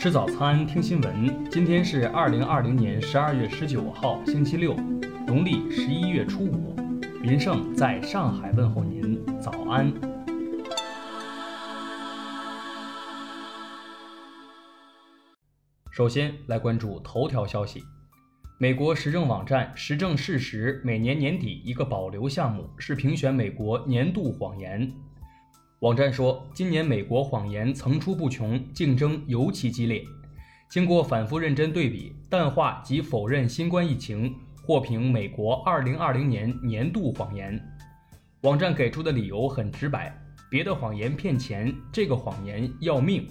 吃早餐，听新闻。今天是二零二零年十二月十九号，星期六，农历十一月初五。云盛在上海问候您，早安。首先来关注头条消息。美国时政网站时政事实每年年底一个保留项目是评选美国年度谎言。网站说，今年美国谎言层出不穷，竞争尤其激烈。经过反复认真对比，淡化及否认新冠疫情获评美国2020年年度谎言。网站给出的理由很直白：别的谎言骗钱，这个谎言要命。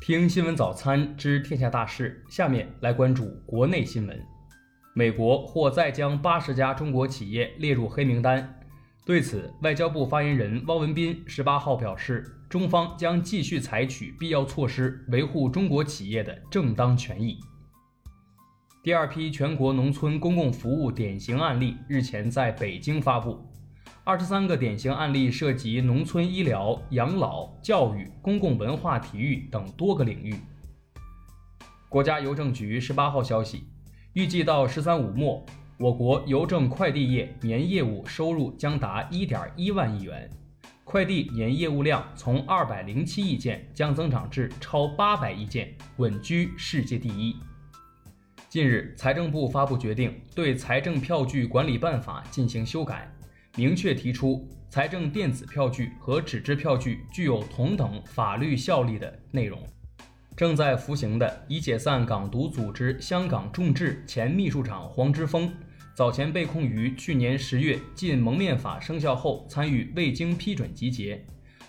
听新闻早餐知天下大事，下面来关注国内新闻。美国或再将八十家中国企业列入黑名单。对此，外交部发言人汪文斌十八号表示，中方将继续采取必要措施，维护中国企业的正当权益。第二批全国农村公共服务典型案例日前在北京发布，二十三个典型案例涉及农村医疗、养老、教育、公共文化、体育等多个领域。国家邮政局十八号消息，预计到“十三五”末。我国邮政快递业年业务收入将达一点一万亿元，快递年业务量从二百零七亿件将增长至超八百亿件，稳居世界第一。近日，财政部发布决定，对《财政票据管理办法》进行修改，明确提出财政电子票据和纸质票据具有同等法律效力的内容。正在服刑的已解散港独组织香港众志前秘书长黄之锋，早前被控于去年十月进蒙面法生效后参与未经批准集结。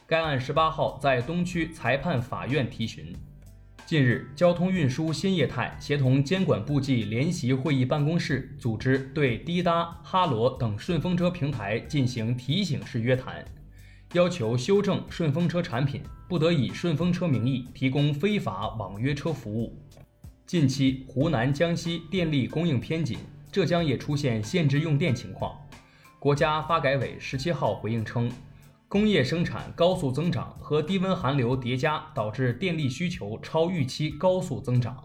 该案十八号在东区裁判法院提讯。近日，交通运输新业态协同监管部际联席会议办公室组织对滴答、哈罗等顺风车平台进行提醒式约谈。要求修正顺风车产品不得以顺风车名义提供非法网约车服务。近期，湖南、江西电力供应偏紧，浙江也出现限制用电情况。国家发改委十七号回应称，工业生产高速增长和低温寒流叠加，导致电力需求超预期高速增长。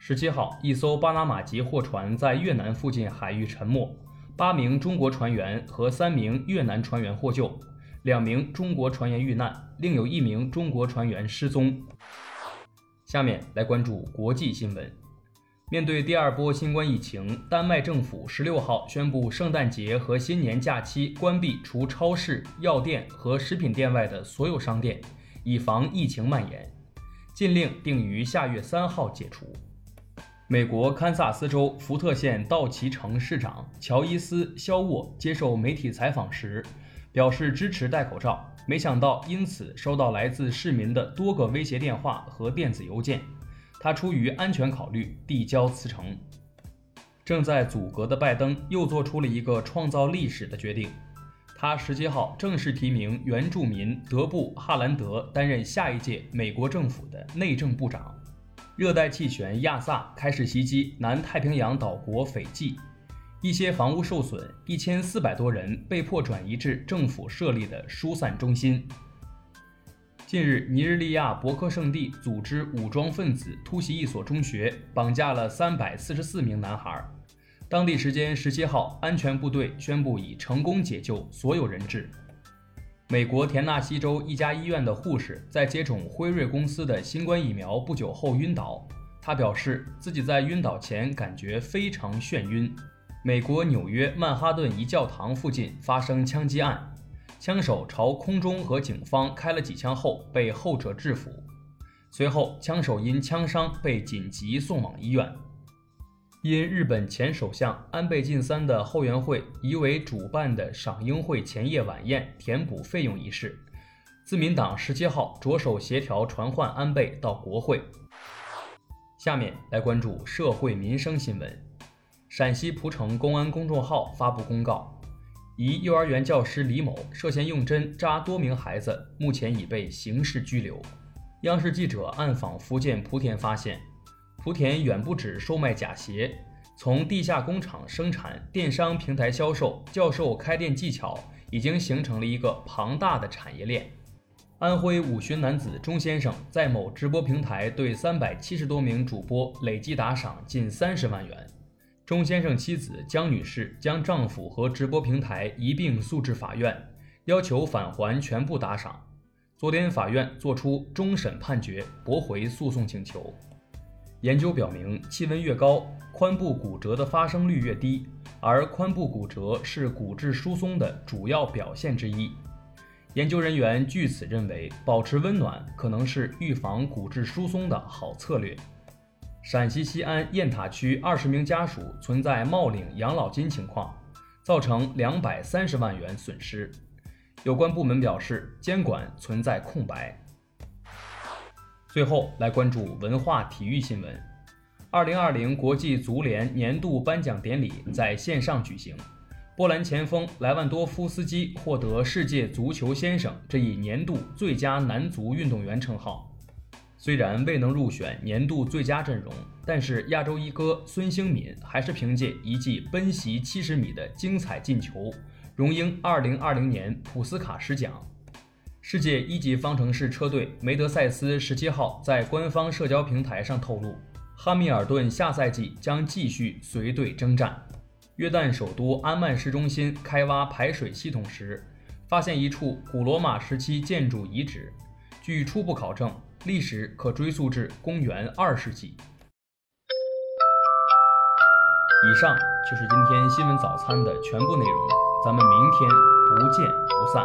十七号，一艘巴拿马籍货船在越南附近海域沉没，八名中国船员和三名越南船员获救。两名中国船员遇难，另有一名中国船员失踪。下面来关注国际新闻。面对第二波新冠疫情，丹麦政府十六号宣布，圣诞节和新年假期关闭除超市、药店和食品店外的所有商店，以防疫情蔓延。禁令定于下月三号解除。美国堪萨斯州福特县道奇城市长乔伊斯·肖沃接受媒体采访时。表示支持戴口罩，没想到因此收到来自市民的多个威胁电话和电子邮件。他出于安全考虑递交辞呈。正在阻隔的拜登又做出了一个创造历史的决定，他十七号正式提名原住民德布·哈兰德担任下一届美国政府的内政部长。热带气旋亚萨开始袭击南太平洋岛国斐济。一些房屋受损，一千四百多人被迫转移至政府设立的疏散中心。近日，尼日利亚博科圣地组织武装分子突袭一所中学，绑架了三百四十四名男孩。当地时间十七号，安全部队宣布已成功解救所有人质。美国田纳西州一家医院的护士在接种辉瑞公司的新冠疫苗不久后晕倒，他表示自己在晕倒前感觉非常眩晕。美国纽约曼哈顿一教堂附近发生枪击案，枪手朝空中和警方开了几枪后被后者制服，随后枪手因枪伤被紧急送往医院。因日本前首相安倍晋三的后援会疑为主办的赏樱会前夜晚宴填补费用一事，自民党十七号着手协调传唤安倍到国会。下面来关注社会民生新闻。陕西蒲城公安公众号发布公告，一幼儿园教师李某涉嫌用针扎多名孩子，目前已被刑事拘留。央视记者暗访福建莆田，发现莆田远不止售卖假鞋，从地下工厂生产、电商平台销售、教授开店技巧，已经形成了一个庞大的产业链。安徽五旬男子钟先生在某直播平台对三百七十多名主播累计打赏近三十万元。钟先生妻子江女士将丈夫和直播平台一并诉至法院，要求返还全部打赏。昨天法院作出终审判决，驳回诉讼请求。研究表明，气温越高，髋部骨折的发生率越低，而髋部骨折是骨质疏松的主要表现之一。研究人员据此认为，保持温暖可能是预防骨质疏松的好策略。陕西西安雁塔区二十名家属存在冒领养老金情况，造成两百三十万元损失。有关部门表示，监管存在空白。最后来关注文化体育新闻。二零二零国际足联年度颁奖典礼在线上举行。波兰前锋莱万多夫斯基获得“世界足球先生”这一年度最佳男足运动员称号。虽然未能入选年度最佳阵容，但是亚洲一哥孙兴敏还是凭借一记奔袭七十米的精彩进球，荣膺二零二零年普斯卡什奖。世界一级方程式车队梅德赛斯十七号在官方社交平台上透露，哈密尔顿下赛季将继续随队征战。约旦首都安曼市中心开挖排水系统时，发现一处古罗马时期建筑遗址，据初步考证，历史可追溯至公元二世纪。以上就是今天新闻早餐的全部内容，咱们明天不见不散。